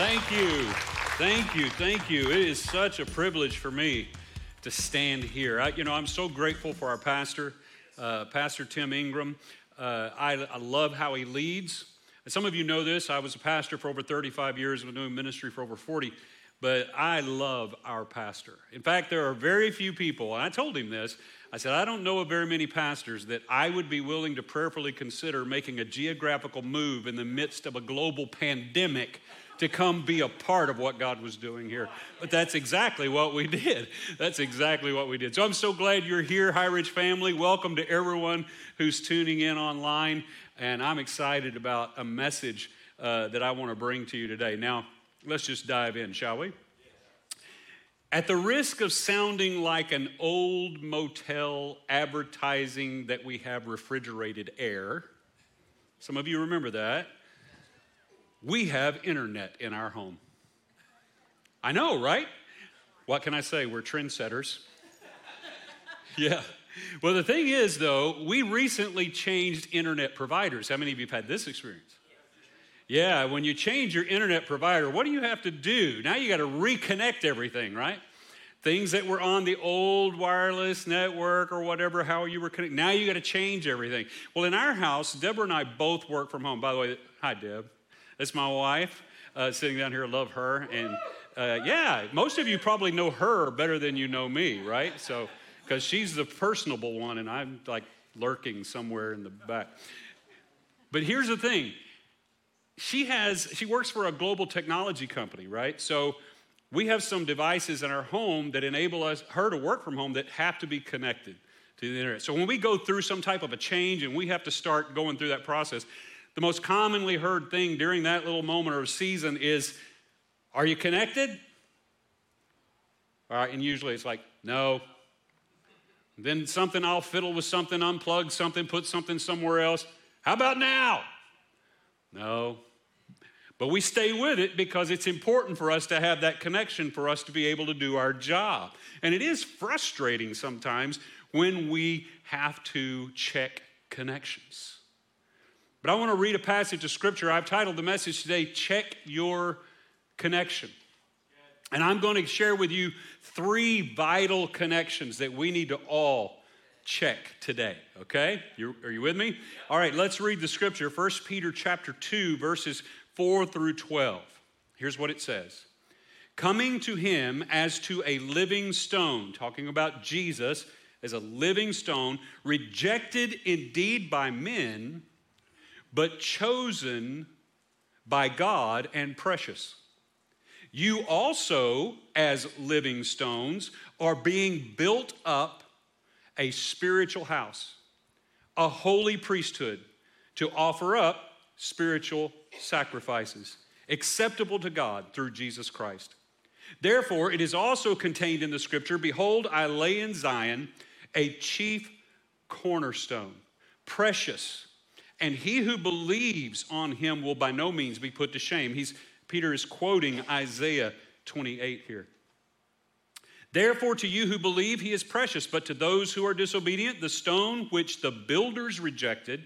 Thank you. Thank you. Thank you. It is such a privilege for me to stand here. I, you know, I'm so grateful for our pastor, uh, Pastor Tim Ingram. Uh, I, I, love how he leads. some of you know this. I was a pastor for over 35 years, been doing ministry for over 40, but I love our pastor. In fact, there are very few people, and I told him this. I said, I don't know of very many pastors that I would be willing to prayerfully consider making a geographical move in the midst of a global pandemic to come be a part of what God was doing here. But that's exactly what we did. That's exactly what we did. So I'm so glad you're here, High Ridge family. Welcome to everyone who's tuning in online. And I'm excited about a message uh, that I want to bring to you today. Now, let's just dive in, shall we? At the risk of sounding like an old motel advertising that we have refrigerated air, some of you remember that we have internet in our home. I know, right? What can I say? We're trendsetters. yeah. Well, the thing is, though, we recently changed internet providers. How many of you have had this experience? Yeah, when you change your internet provider, what do you have to do? Now you got to reconnect everything, right? Things that were on the old wireless network or whatever, how you were connected. Now you got to change everything. Well, in our house, Deborah and I both work from home. By the way, hi, Deb. That's my wife uh, sitting down here. Love her. And uh, yeah, most of you probably know her better than you know me, right? So, because she's the personable one, and I'm like lurking somewhere in the back. But here's the thing she has she works for a global technology company right so we have some devices in our home that enable us her to work from home that have to be connected to the internet so when we go through some type of a change and we have to start going through that process the most commonly heard thing during that little moment or season is, Are you connected? All right, and usually it's like, No. Then something, I'll fiddle with something, unplug something, put something somewhere else. How about now? No. But we stay with it because it's important for us to have that connection for us to be able to do our job. And it is frustrating sometimes when we have to check connections. But I want to read a passage of scripture. I've titled the message today, Check Your Connection. And I'm going to share with you three vital connections that we need to all check today, okay? You're, are you with me? All right, let's read the scripture. 1 Peter chapter 2, verses 4 through 12. Here's what it says. Coming to him as to a living stone, talking about Jesus as a living stone, rejected indeed by men, but chosen by God and precious. You also, as living stones, are being built up a spiritual house, a holy priesthood to offer up spiritual sacrifices acceptable to God through Jesus Christ. Therefore, it is also contained in the scripture Behold, I lay in Zion a chief cornerstone, precious and he who believes on him will by no means be put to shame. He's, Peter is quoting Isaiah 28 here. Therefore, to you who believe, he is precious, but to those who are disobedient, the stone which the builders rejected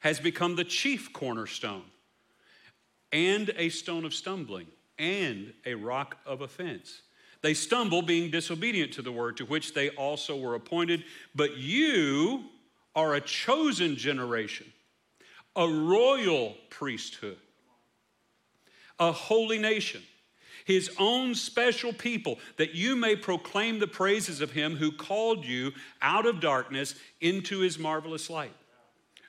has become the chief cornerstone, and a stone of stumbling, and a rock of offense. They stumble, being disobedient to the word to which they also were appointed, but you are a chosen generation a royal priesthood, a holy nation, his own special people, that you may proclaim the praises of him who called you out of darkness into his marvelous light,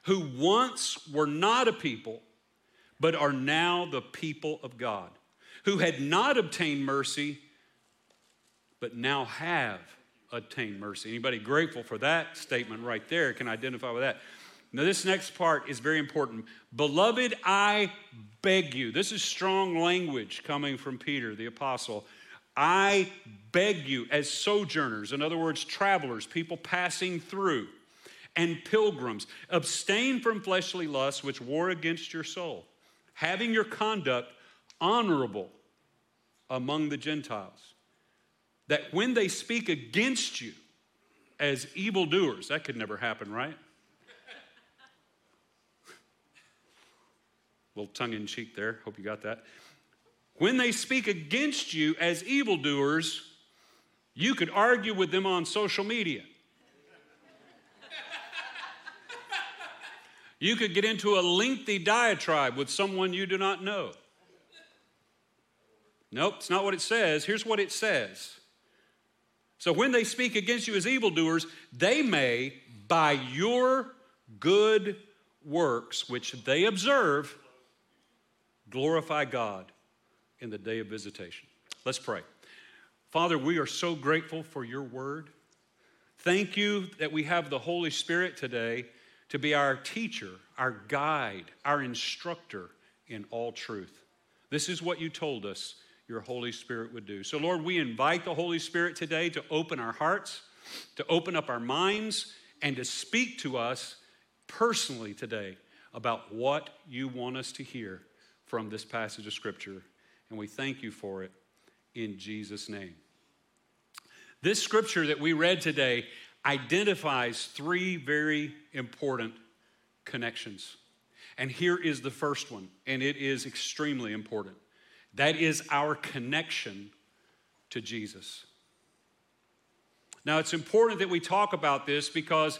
who once were not a people, but are now the people of God, who had not obtained mercy, but now have obtained mercy. Anybody grateful for that statement right there can identify with that. Now, this next part is very important. Beloved, I beg you. This is strong language coming from Peter, the apostle. I beg you, as sojourners, in other words, travelers, people passing through, and pilgrims, abstain from fleshly lusts which war against your soul, having your conduct honorable among the Gentiles, that when they speak against you as evildoers, that could never happen, right? Little tongue in cheek there. Hope you got that. When they speak against you as evildoers, you could argue with them on social media. You could get into a lengthy diatribe with someone you do not know. Nope, it's not what it says. Here's what it says. So when they speak against you as evildoers, they may, by your good works, which they observe, glorify God in the day of visitation. Let's pray. Father, we are so grateful for your word. Thank you that we have the Holy Spirit today to be our teacher, our guide, our instructor in all truth. This is what you told us your Holy Spirit would do. So, Lord, we invite the Holy Spirit today to open our hearts, to open up our minds, and to speak to us personally today about what you want us to hear from this passage of Scripture. And we thank you for it in Jesus' name. This scripture that we read today identifies three very important connections. And here is the first one, and it is extremely important. That is our connection to Jesus. Now, it's important that we talk about this because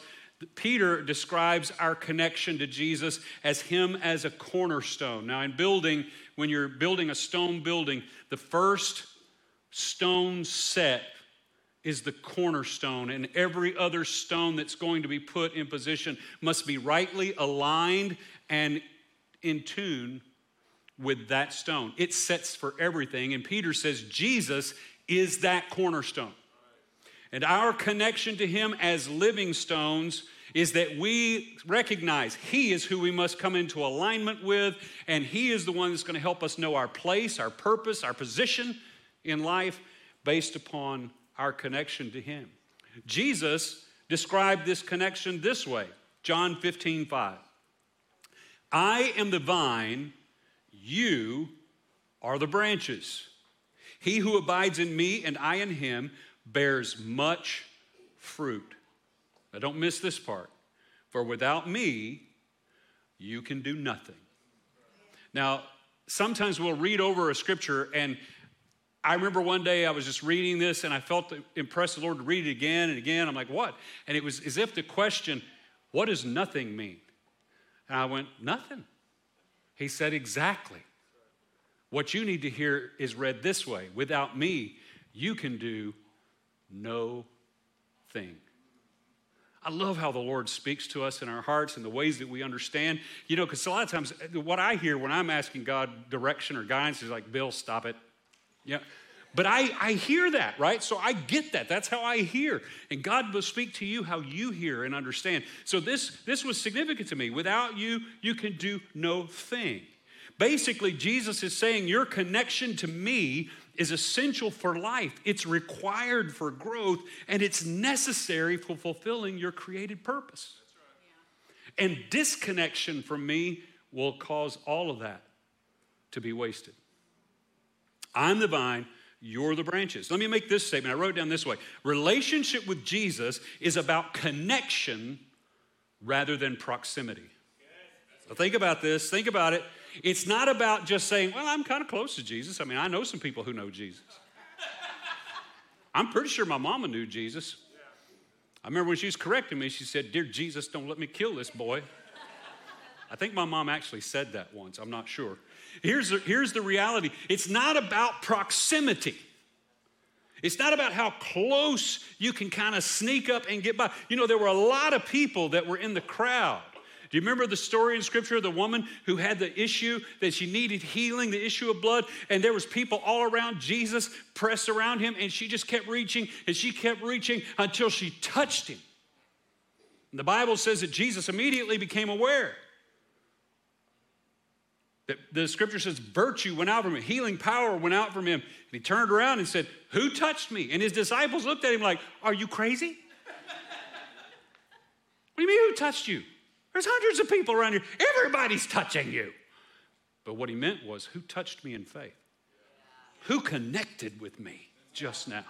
Peter describes our connection to Jesus as Him as a cornerstone. Now, in building, when you're building a stone building, the first stone set is the cornerstone, and every other stone that's going to be put in position must be rightly aligned and in tune with that stone. It sets for everything, and Peter says Jesus is that cornerstone. And our connection to Him as living stones is that we recognize He is who we must come into alignment with, and He is the one that's going to help us know our place, our purpose, our position in life based upon our connection to Him. Jesus described this connection this way John 15, 5. I am the vine, you are the branches. He who abides in me and I in him bears much fruit. Now, don't miss this part. For without me, you can do nothing. Now, sometimes we'll read over a scripture and I remember one day I was just reading this and I felt impressed the Lord to read it again and again. I'm like, what? And it was as if the question, what does nothing mean? And I went, nothing. He said, exactly. What you need to hear is read this way without me, you can do no thing. I love how the Lord speaks to us in our hearts and the ways that we understand. You know, because a lot of times uh, what I hear when I'm asking God direction or guidance is like, Bill, stop it. Yeah. But I, I hear that, right? So I get that. That's how I hear. And God will speak to you how you hear and understand. So this, this was significant to me. Without you, you can do no thing. Basically, Jesus is saying your connection to me is essential for life. It's required for growth, and it's necessary for fulfilling your created purpose. Right. And disconnection from me will cause all of that to be wasted. I'm the vine, you're the branches. Let me make this statement. I wrote down this way Relationship with Jesus is about connection rather than proximity. So think about this, think about it. It's not about just saying, well, I'm kind of close to Jesus. I mean, I know some people who know Jesus. I'm pretty sure my mama knew Jesus. I remember when she was correcting me, she said, Dear Jesus, don't let me kill this boy. I think my mom actually said that once, I'm not sure. Here's the, here's the reality it's not about proximity. It's not about how close you can kind of sneak up and get by. You know, there were a lot of people that were in the crowd. Do you remember the story in scripture of the woman who had the issue that she needed healing, the issue of blood, and there was people all around Jesus pressed around him and she just kept reaching and she kept reaching until she touched him. And the Bible says that Jesus immediately became aware that the scripture says virtue went out from him, healing power went out from him. And he turned around and said, Who touched me? And his disciples looked at him like, Are you crazy? what do you mean, who touched you? There's hundreds of people around here. Everybody's touching you. But what he meant was, Who touched me in faith? Who connected with me just now?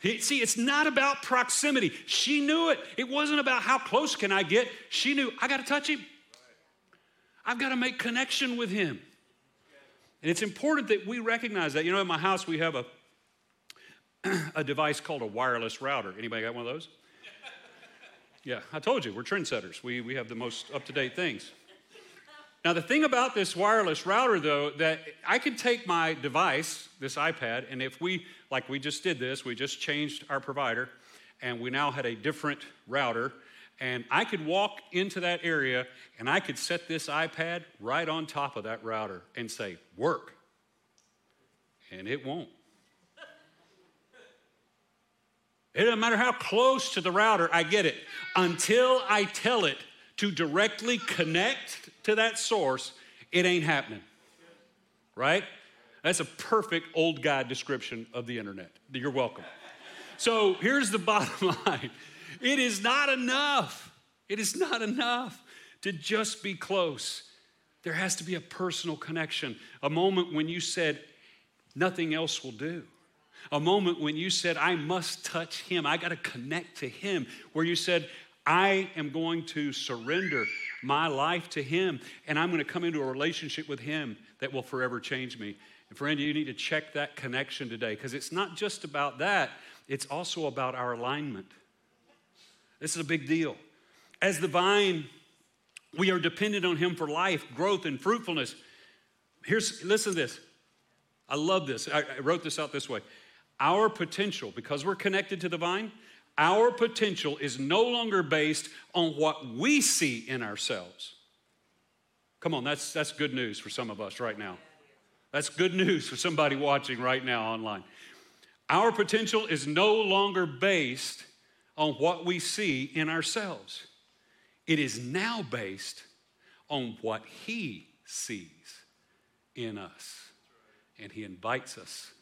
See, it's not about proximity. She knew it. It wasn't about how close can I get. She knew I got to touch him. I've got to make connection with him. And it's important that we recognize that. You know, in my house, we have a, a device called a wireless router. Anybody got one of those? Yeah, I told you, we're trendsetters. We, we have the most up to date things. Now, the thing about this wireless router, though, that I could take my device, this iPad, and if we, like we just did this, we just changed our provider, and we now had a different router, and I could walk into that area and I could set this iPad right on top of that router and say, work. And it won't. It doesn't matter how close to the router I get it, until I tell it to directly connect to that source, it ain't happening. Right? That's a perfect old guy description of the internet. You're welcome. So here's the bottom line it is not enough. It is not enough to just be close. There has to be a personal connection, a moment when you said, Nothing else will do. A moment when you said, I must touch him. I got to connect to him. Where you said, I am going to surrender my life to him and I'm going to come into a relationship with him that will forever change me. And friend, you need to check that connection today because it's not just about that, it's also about our alignment. This is a big deal. As the vine, we are dependent on Him for life, growth, and fruitfulness. Here's, listen to this. I love this. I, I wrote this out this way. Our potential, because we're connected to the vine, our potential is no longer based on what we see in ourselves. Come on, that's, that's good news for some of us right now. That's good news for somebody watching right now online. Our potential is no longer based on what we see in ourselves. It is now based on what He sees in us. And He invites us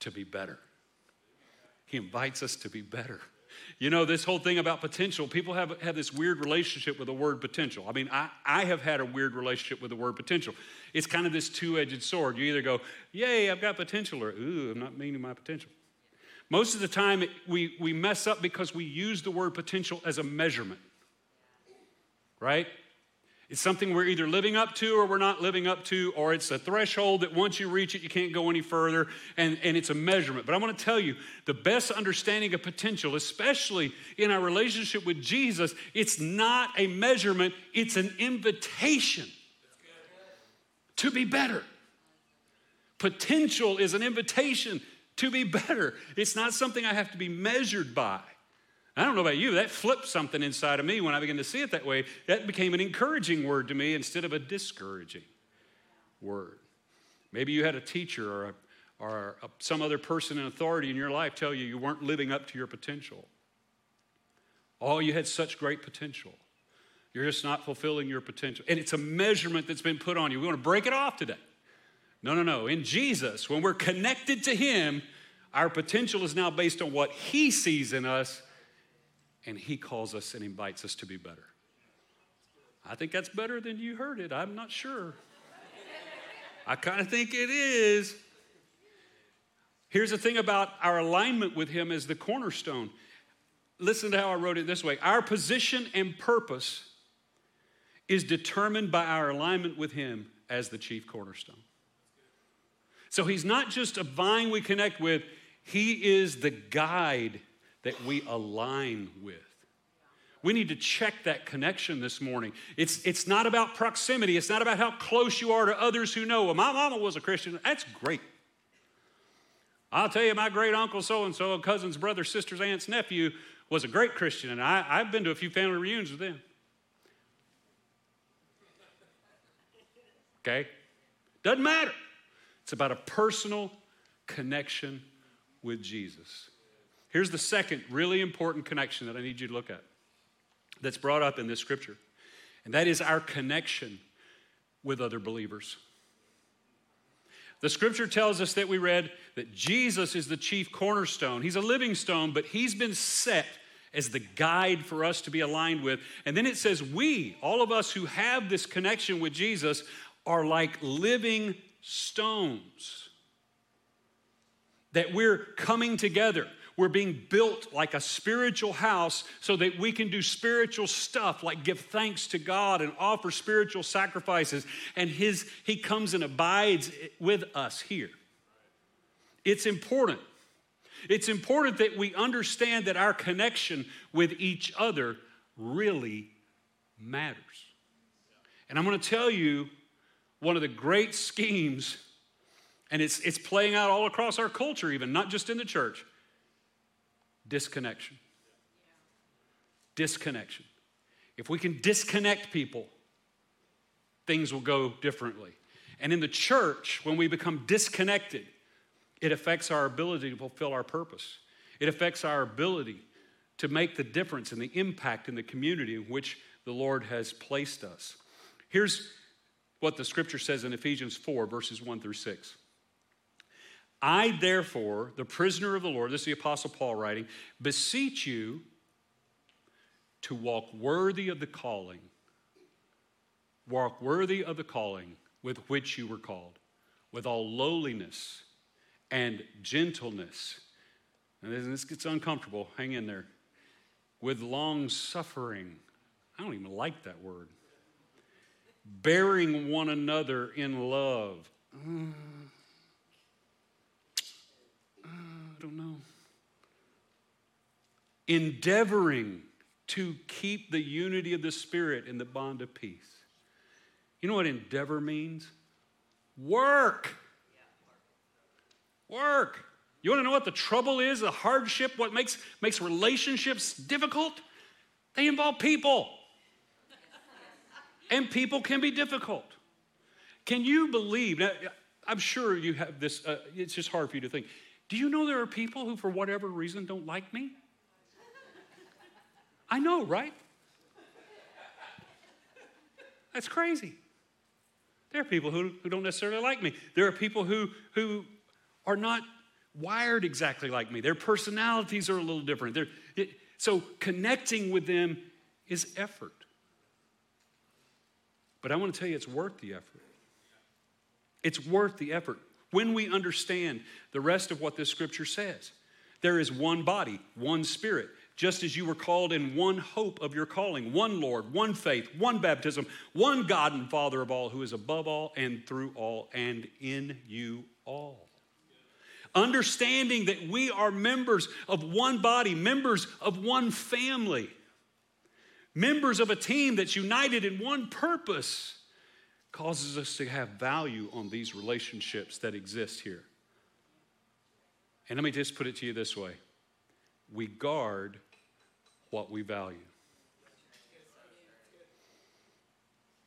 to be better. He invites us to be better. You know, this whole thing about potential, people have, have this weird relationship with the word potential. I mean, I, I have had a weird relationship with the word potential. It's kind of this two edged sword. You either go, Yay, I've got potential, or Ooh, I'm not meaning my potential. Most of the time, we, we mess up because we use the word potential as a measurement, right? It's something we're either living up to or we're not living up to, or it's a threshold that once you reach it, you can't go any further, and, and it's a measurement. But I want to tell you the best understanding of potential, especially in our relationship with Jesus, it's not a measurement, it's an invitation to be better. Potential is an invitation to be better. It's not something I have to be measured by. I don't know about you, that flipped something inside of me when I began to see it that way. That became an encouraging word to me instead of a discouraging word. Maybe you had a teacher or, a, or a, some other person in authority in your life tell you you weren't living up to your potential. Oh, you had such great potential. You're just not fulfilling your potential. And it's a measurement that's been put on you. We want to break it off today. No, no, no. In Jesus, when we're connected to Him, our potential is now based on what He sees in us, and He calls us and invites us to be better. I think that's better than you heard it. I'm not sure. I kind of think it is. Here's the thing about our alignment with Him as the cornerstone. Listen to how I wrote it this way Our position and purpose is determined by our alignment with Him as the chief cornerstone. So he's not just a vine we connect with, he is the guide that we align with. We need to check that connection this morning. It's, it's not about proximity, it's not about how close you are to others who know. Well, my mama was a Christian. That's great. I'll tell you, my great uncle so and so, cousin's brother, sister's aunt's nephew was a great Christian, and I, I've been to a few family reunions with them. Okay? Doesn't matter. It's about a personal connection with Jesus. Here's the second really important connection that I need you to look at that's brought up in this scripture, and that is our connection with other believers. The scripture tells us that we read that Jesus is the chief cornerstone. He's a living stone, but he's been set as the guide for us to be aligned with. And then it says, we, all of us who have this connection with Jesus, are like living stones. That we're coming together. We're being built like a spiritual house so that we can do spiritual stuff like give thanks to God and offer spiritual sacrifices. And his, He comes and abides with us here. It's important. It's important that we understand that our connection with each other really matters. And I'm going to tell you one of the great schemes, and it's, it's playing out all across our culture, even, not just in the church disconnection. Disconnection. If we can disconnect people, things will go differently. And in the church, when we become disconnected, it affects our ability to fulfill our purpose. It affects our ability to make the difference and the impact in the community in which the Lord has placed us. Here's what the scripture says in Ephesians 4, verses 1 through 6. I, therefore, the prisoner of the Lord, this is the Apostle Paul writing, beseech you to walk worthy of the calling, walk worthy of the calling with which you were called, with all lowliness and gentleness. And this gets uncomfortable, hang in there. With long suffering. I don't even like that word. Bearing one another in love. Uh, I don't know. Endeavoring to keep the unity of the Spirit in the bond of peace. You know what endeavor means? Work. Work. You want to know what the trouble is, the hardship, what makes, makes relationships difficult? They involve people. and people can be difficult. Can you believe? Now, I'm sure you have this, uh, it's just hard for you to think. Do you know there are people who, for whatever reason, don't like me? I know, right? That's crazy. There are people who, who don't necessarily like me. There are people who, who are not wired exactly like me. Their personalities are a little different. It, so connecting with them is effort. But I want to tell you, it's worth the effort. It's worth the effort when we understand the rest of what this scripture says. There is one body, one spirit, just as you were called in one hope of your calling, one Lord, one faith, one baptism, one God and Father of all, who is above all and through all and in you all. Understanding that we are members of one body, members of one family, members of a team that's united in one purpose causes us to have value on these relationships that exist here. And let me just put it to you this way we guard what we value.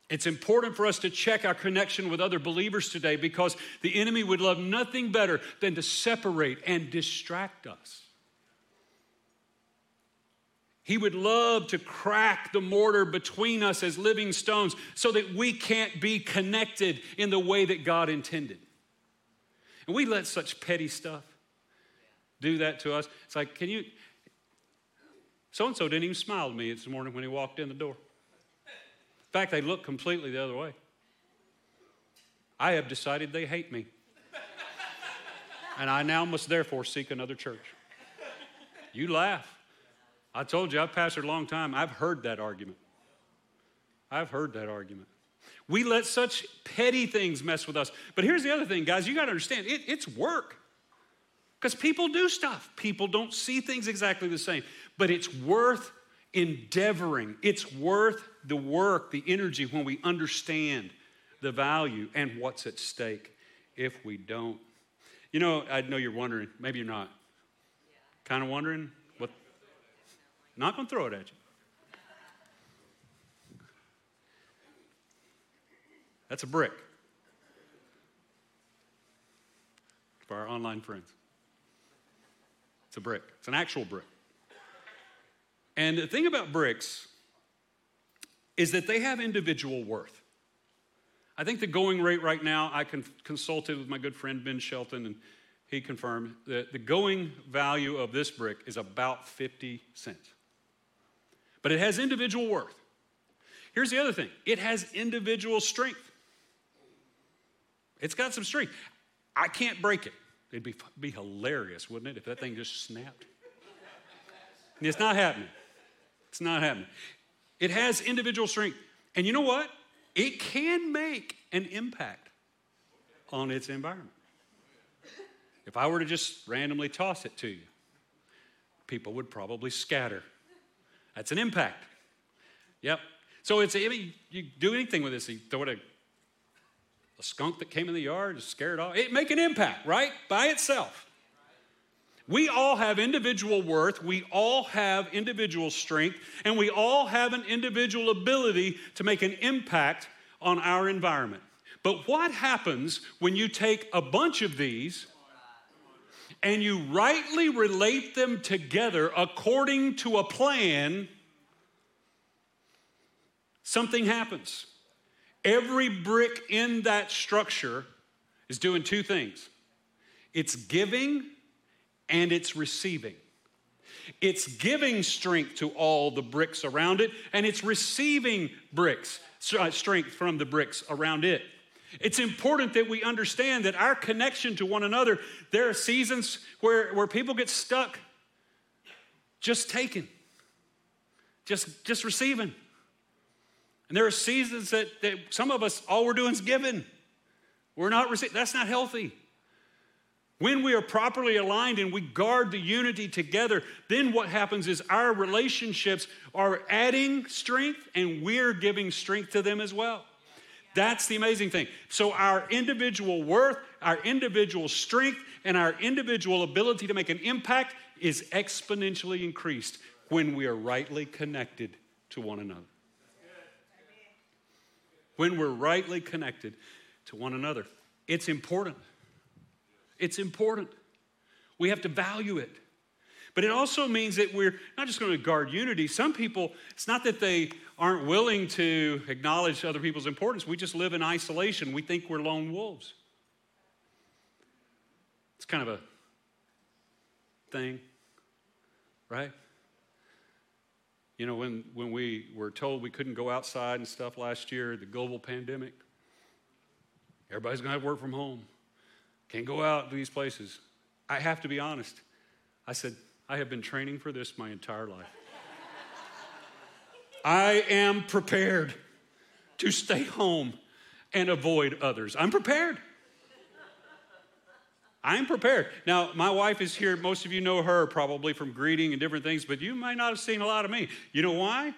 It's important for us to check our connection with other believers today because the enemy would love nothing better than to separate and distract us. He would love to crack the mortar between us as living stones so that we can't be connected in the way that God intended. And we let such petty stuff do that to us. It's like, can you? So and so didn't even smile at me this morning when he walked in the door. In fact, they looked completely the other way. I have decided they hate me. and I now must therefore seek another church. You laugh. I told you, I've pastored a long time. I've heard that argument. I've heard that argument. We let such petty things mess with us. But here's the other thing, guys, you got to understand it, it's work. Because people do stuff, people don't see things exactly the same. But it's worth endeavoring, it's worth the work, the energy when we understand the value and what's at stake if we don't. You know, I know you're wondering, maybe you're not. Kind of wondering not going to throw it at you. That's a brick for our online friends. It's a brick, it's an actual brick. And the thing about bricks is that they have individual worth. I think the going rate right now, I consulted with my good friend Ben Shelton, and he confirmed that the going value of this brick is about 50 cents but it has individual worth. Here's the other thing it has individual strength. It's got some strength. I can't break it. It'd be, be hilarious, wouldn't it, if that thing just snapped? It's not happening. It's not happening. It has individual strength. And you know what? It can make an impact on its environment. If I were to just randomly toss it to you, people would probably scatter. That's an impact. Yep. So it's, I mean, you do anything with this, you throw it a, a skunk that came in the yard, scare it off. It make an impact, right? By itself. We all have individual worth, we all have individual strength, and we all have an individual ability to make an impact on our environment. But what happens when you take a bunch of these and you rightly relate them together according to a plan, something happens. Every brick in that structure is doing two things it's giving and it's receiving. It's giving strength to all the bricks around it, and it's receiving bricks, uh, strength from the bricks around it. It's important that we understand that our connection to one another, there are seasons where, where people get stuck just taking, just, just receiving. And there are seasons that, that some of us, all we're doing is giving. We're not receiving. That's not healthy. When we are properly aligned and we guard the unity together, then what happens is our relationships are adding strength and we're giving strength to them as well. That's the amazing thing. So, our individual worth, our individual strength, and our individual ability to make an impact is exponentially increased when we are rightly connected to one another. When we're rightly connected to one another, it's important. It's important. We have to value it. But it also means that we're not just going to guard unity. Some people, it's not that they aren't willing to acknowledge other people's importance. We just live in isolation. We think we're lone wolves. It's kind of a thing, right? You know, when, when we were told we couldn't go outside and stuff last year, the global pandemic, everybody's going to have work from home. Can't go out to these places. I have to be honest. I said, I have been training for this my entire life. I am prepared to stay home and avoid others. I'm prepared. I'm prepared. Now, my wife is here. Most of you know her probably from greeting and different things, but you might not have seen a lot of me. You know why?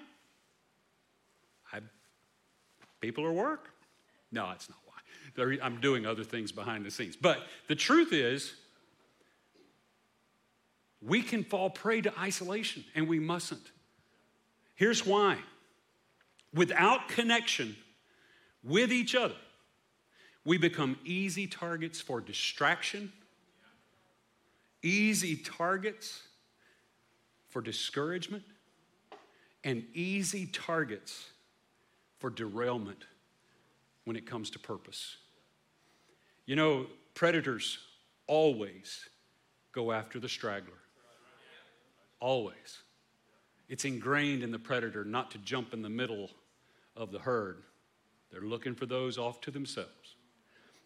I, people are work. No, that's not why. I'm doing other things behind the scenes. But the truth is, we can fall prey to isolation, and we mustn't. Here's why without connection with each other, we become easy targets for distraction, easy targets for discouragement, and easy targets for derailment when it comes to purpose. You know, predators always go after the straggler. Always. It's ingrained in the predator not to jump in the middle of the herd. They're looking for those off to themselves.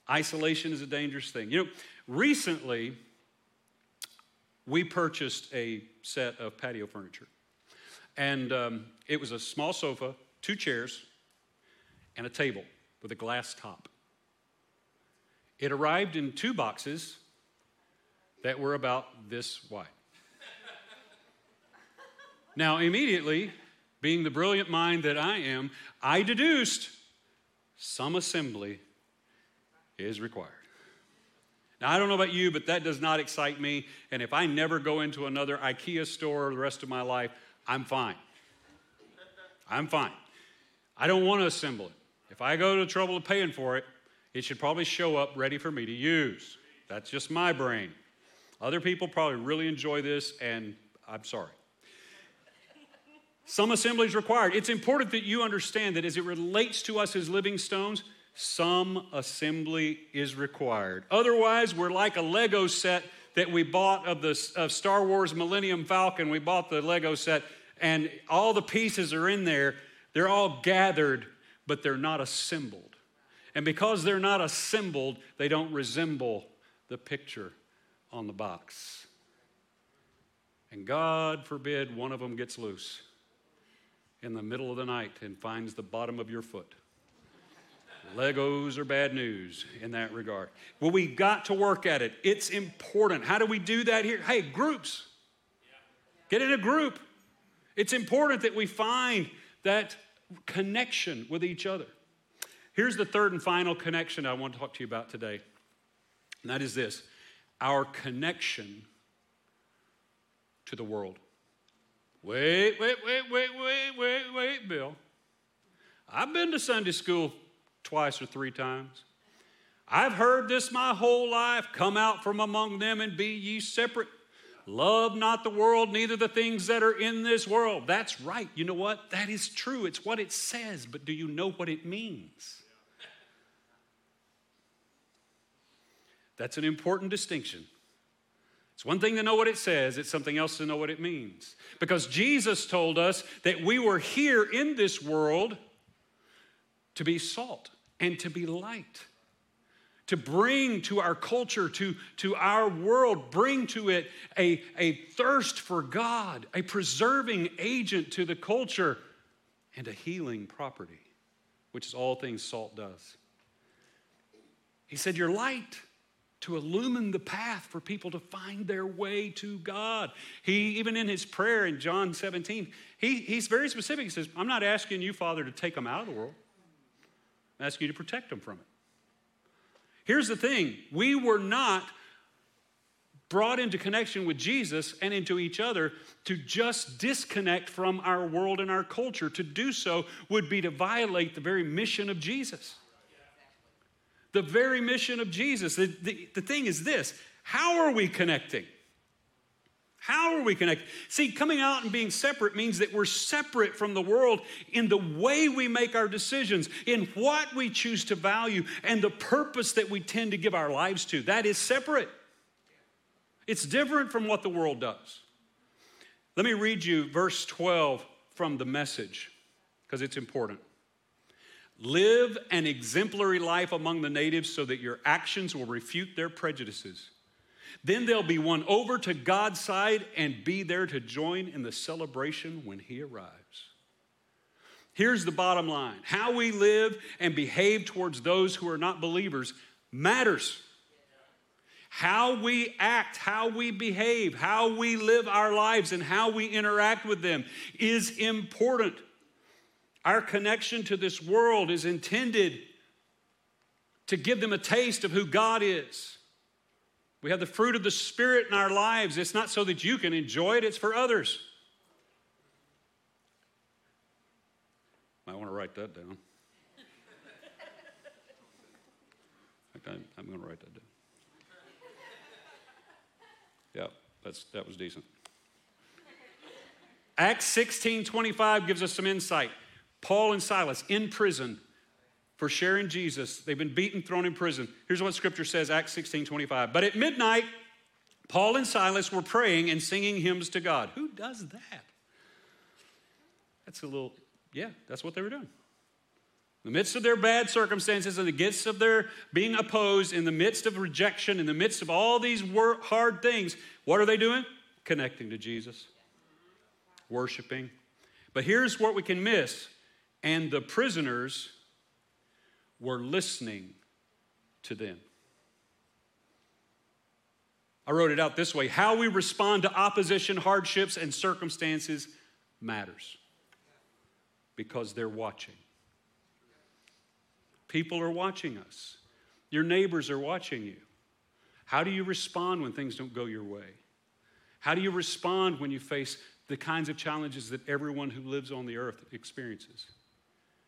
Isolation is a dangerous thing. You know, recently we purchased a set of patio furniture, and um, it was a small sofa, two chairs, and a table with a glass top. It arrived in two boxes that were about this wide. Now, immediately, being the brilliant mind that I am, I deduced some assembly is required. Now, I don't know about you, but that does not excite me. And if I never go into another IKEA store the rest of my life, I'm fine. I'm fine. I don't want to assemble it. If I go to the trouble of paying for it, it should probably show up ready for me to use. That's just my brain. Other people probably really enjoy this, and I'm sorry. Some assembly is required. It's important that you understand that as it relates to us as living stones, some assembly is required. Otherwise, we're like a Lego set that we bought of the of Star Wars Millennium Falcon. We bought the Lego set, and all the pieces are in there. They're all gathered, but they're not assembled. And because they're not assembled, they don't resemble the picture on the box. And God forbid one of them gets loose in the middle of the night and finds the bottom of your foot. Legos are bad news in that regard. Well, we've got to work at it. It's important. How do we do that here? Hey, groups. Get in a group. It's important that we find that connection with each other. Here's the third and final connection I want to talk to you about today, and that is this our connection to the world. Wait, wait, wait, wait, wait, wait, wait, Bill. I've been to Sunday school twice or three times. I've heard this my whole life come out from among them and be ye separate. Love not the world, neither the things that are in this world. That's right. You know what? That is true. It's what it says, but do you know what it means? That's an important distinction. It's one thing to know what it says, it's something else to know what it means. Because Jesus told us that we were here in this world to be salt and to be light, to bring to our culture, to, to our world, bring to it a, a thirst for God, a preserving agent to the culture, and a healing property, which is all things salt does. He said, You're light to illumine the path for people to find their way to God. He, even in his prayer in John 17, he, he's very specific. He says, I'm not asking you, Father, to take them out of the world. I'm asking you to protect them from it. Here's the thing we were not brought into connection with Jesus and into each other to just disconnect from our world and our culture. To do so would be to violate the very mission of Jesus. The very mission of Jesus. The, the, the thing is this how are we connecting? How are we connected? See, coming out and being separate means that we're separate from the world in the way we make our decisions, in what we choose to value, and the purpose that we tend to give our lives to. That is separate. It's different from what the world does. Let me read you verse 12 from the message because it's important. Live an exemplary life among the natives so that your actions will refute their prejudices. Then they'll be won over to God's side and be there to join in the celebration when He arrives. Here's the bottom line how we live and behave towards those who are not believers matters. How we act, how we behave, how we live our lives, and how we interact with them is important. Our connection to this world is intended to give them a taste of who God is. We have the fruit of the Spirit in our lives. It's not so that you can enjoy it, it's for others. I want to write that down. I'm going to write that down. Yeah, that's, that was decent. Acts 16 25 gives us some insight. Paul and Silas in prison for sharing Jesus. They've been beaten, thrown in prison. Here's what scripture says, Acts 16 25. But at midnight, Paul and Silas were praying and singing hymns to God. Who does that? That's a little, yeah, that's what they were doing. In the midst of their bad circumstances, in the midst of their being opposed, in the midst of rejection, in the midst of all these hard things, what are they doing? Connecting to Jesus, worshiping. But here's what we can miss. And the prisoners were listening to them. I wrote it out this way How we respond to opposition, hardships, and circumstances matters because they're watching. People are watching us, your neighbors are watching you. How do you respond when things don't go your way? How do you respond when you face the kinds of challenges that everyone who lives on the earth experiences?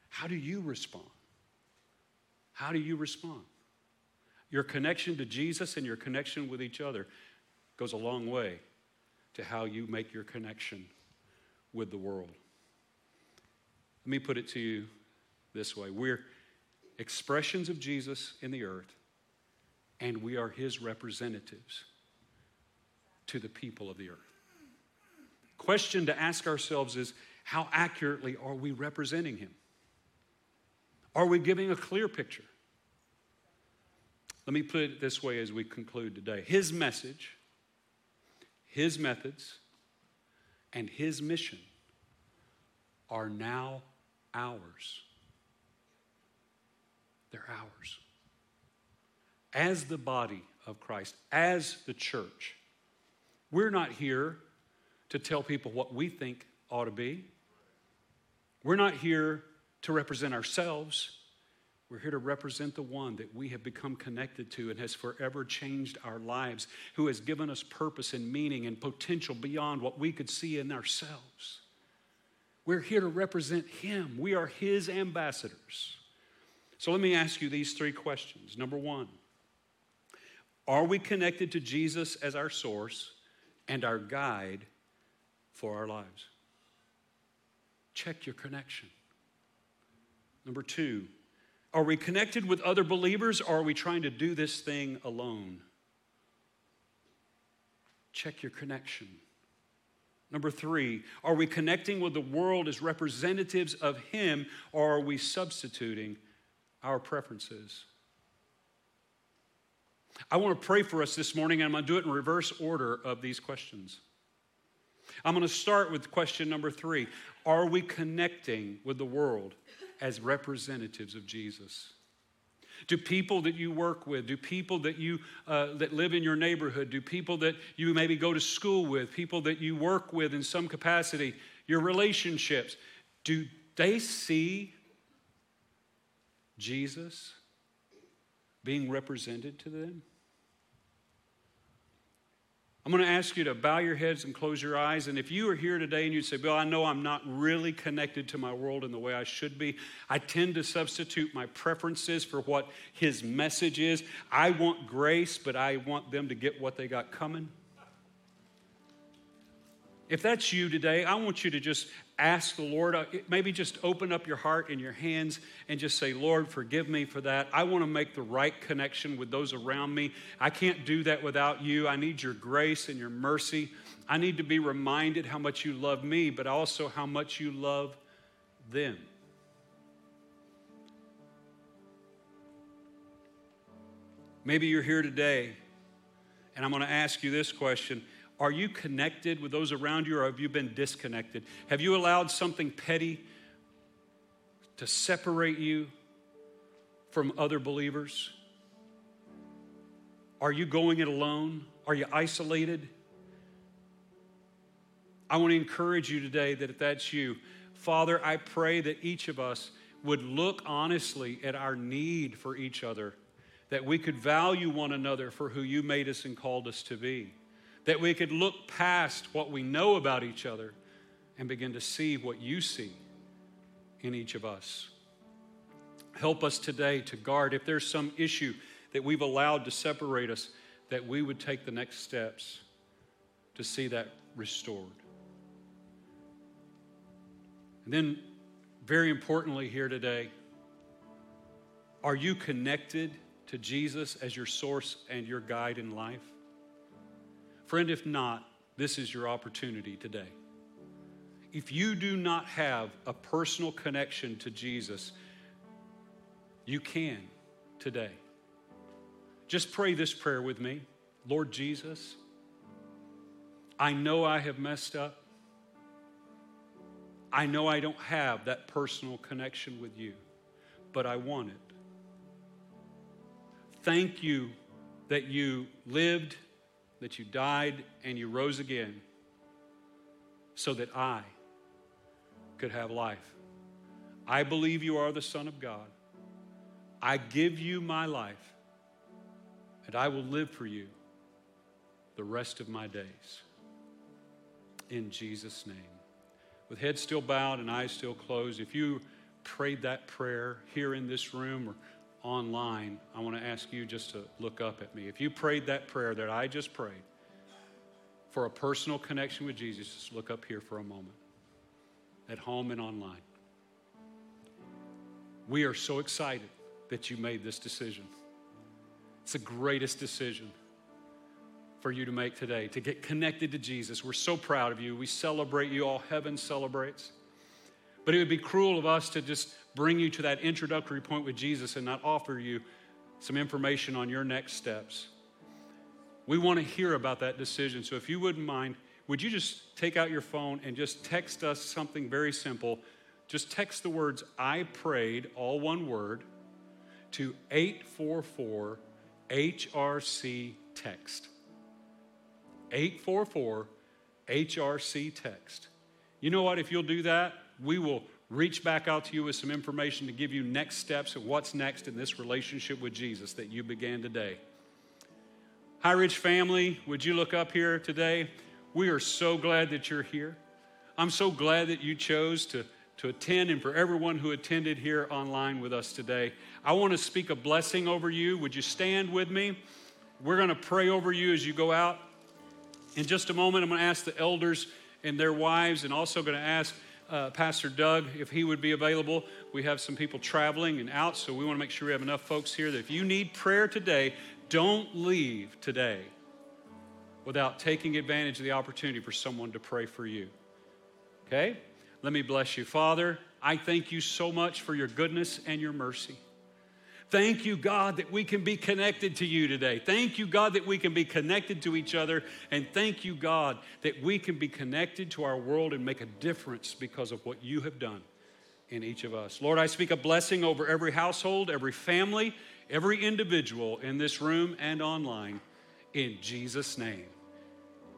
How do you respond? How do you respond? Your connection to Jesus and your connection with each other goes a long way to how you make your connection with the world. Let me put it to you this way we're expressions of Jesus in the earth, and we are his representatives to the people of the earth. Question to ask ourselves is how accurately are we representing him? Are we giving a clear picture? Let me put it this way as we conclude today His message, His methods, and his mission are now ours. They're ours. As the body of Christ, as the church, we're not here to tell people what we think ought to be. We're not here to represent ourselves. We're here to represent the one that we have become connected to and has forever changed our lives, who has given us purpose and meaning and potential beyond what we could see in ourselves. We're here to represent Him. We are His ambassadors. So let me ask you these three questions. Number one, are we connected to Jesus as our source and our guide for our lives? Check your connection. Number two, are we connected with other believers or are we trying to do this thing alone? Check your connection. Number three, are we connecting with the world as representatives of Him or are we substituting our preferences? I want to pray for us this morning, and I'm going to do it in reverse order of these questions. I'm going to start with question number three Are we connecting with the world as representatives of Jesus? Do people that you work with, do people that you uh, that live in your neighborhood, do people that you maybe go to school with, people that you work with in some capacity, your relationships, do they see Jesus being represented to them? I'm going to ask you to bow your heads and close your eyes. And if you are here today and you say, Bill, I know I'm not really connected to my world in the way I should be, I tend to substitute my preferences for what his message is. I want grace, but I want them to get what they got coming. If that's you today, I want you to just ask the Lord, uh, maybe just open up your heart and your hands and just say, Lord, forgive me for that. I want to make the right connection with those around me. I can't do that without you. I need your grace and your mercy. I need to be reminded how much you love me, but also how much you love them. Maybe you're here today, and I'm going to ask you this question are you connected with those around you or have you been disconnected? Have you allowed something petty to separate you from other believers? Are you going it alone? Are you isolated? I want to encourage you today that if that's you, Father, I pray that each of us would look honestly at our need for each other, that we could value one another for who you made us and called us to be that we could look past what we know about each other and begin to see what you see in each of us. Help us today to guard if there's some issue that we've allowed to separate us, that we would take the next steps to see that restored. And then, very importantly, here today, are you connected to Jesus as your source and your guide in life? Friend, if not, this is your opportunity today. If you do not have a personal connection to Jesus, you can today. Just pray this prayer with me Lord Jesus, I know I have messed up. I know I don't have that personal connection with you, but I want it. Thank you that you lived that you died and you rose again so that I could have life. I believe you are the Son of God. I give you my life, and I will live for you the rest of my days. In Jesus' name. With head still bowed and eyes still closed, if you prayed that prayer here in this room or online, I want to ask you just to look up at me. If you prayed that prayer that I just prayed for a personal connection with Jesus, just look up here for a moment, at home and online. We are so excited that you made this decision. It's the greatest decision for you to make today to get connected to Jesus. We're so proud of you. We celebrate you. All heaven celebrates. But it would be cruel of us to just bring you to that introductory point with Jesus and not offer you some information on your next steps. We want to hear about that decision. So if you wouldn't mind would you just take out your phone and just text us something very simple? Just text the words, I prayed, all one word, to 844 HRC text. 844 HRC text. You know what? If you'll do that, we will reach back out to you with some information to give you next steps and what's next in this relationship with Jesus that you began today. High Ridge family, would you look up here today? We are so glad that you're here. I'm so glad that you chose to, to attend and for everyone who attended here online with us today. I want to speak a blessing over you. Would you stand with me? We're going to pray over you as you go out. In just a moment, I'm going to ask the elders and their wives, and also going to ask uh, Pastor Doug if he would be available. We have some people traveling and out, so we want to make sure we have enough folks here that if you need prayer today, don't leave today without taking advantage of the opportunity for someone to pray for you. Okay? Let me bless you. Father, I thank you so much for your goodness and your mercy. Thank you, God, that we can be connected to you today. Thank you, God, that we can be connected to each other. And thank you, God, that we can be connected to our world and make a difference because of what you have done in each of us. Lord, I speak a blessing over every household, every family, every individual in this room and online. In Jesus' name,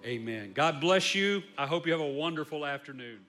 amen. God bless you. I hope you have a wonderful afternoon.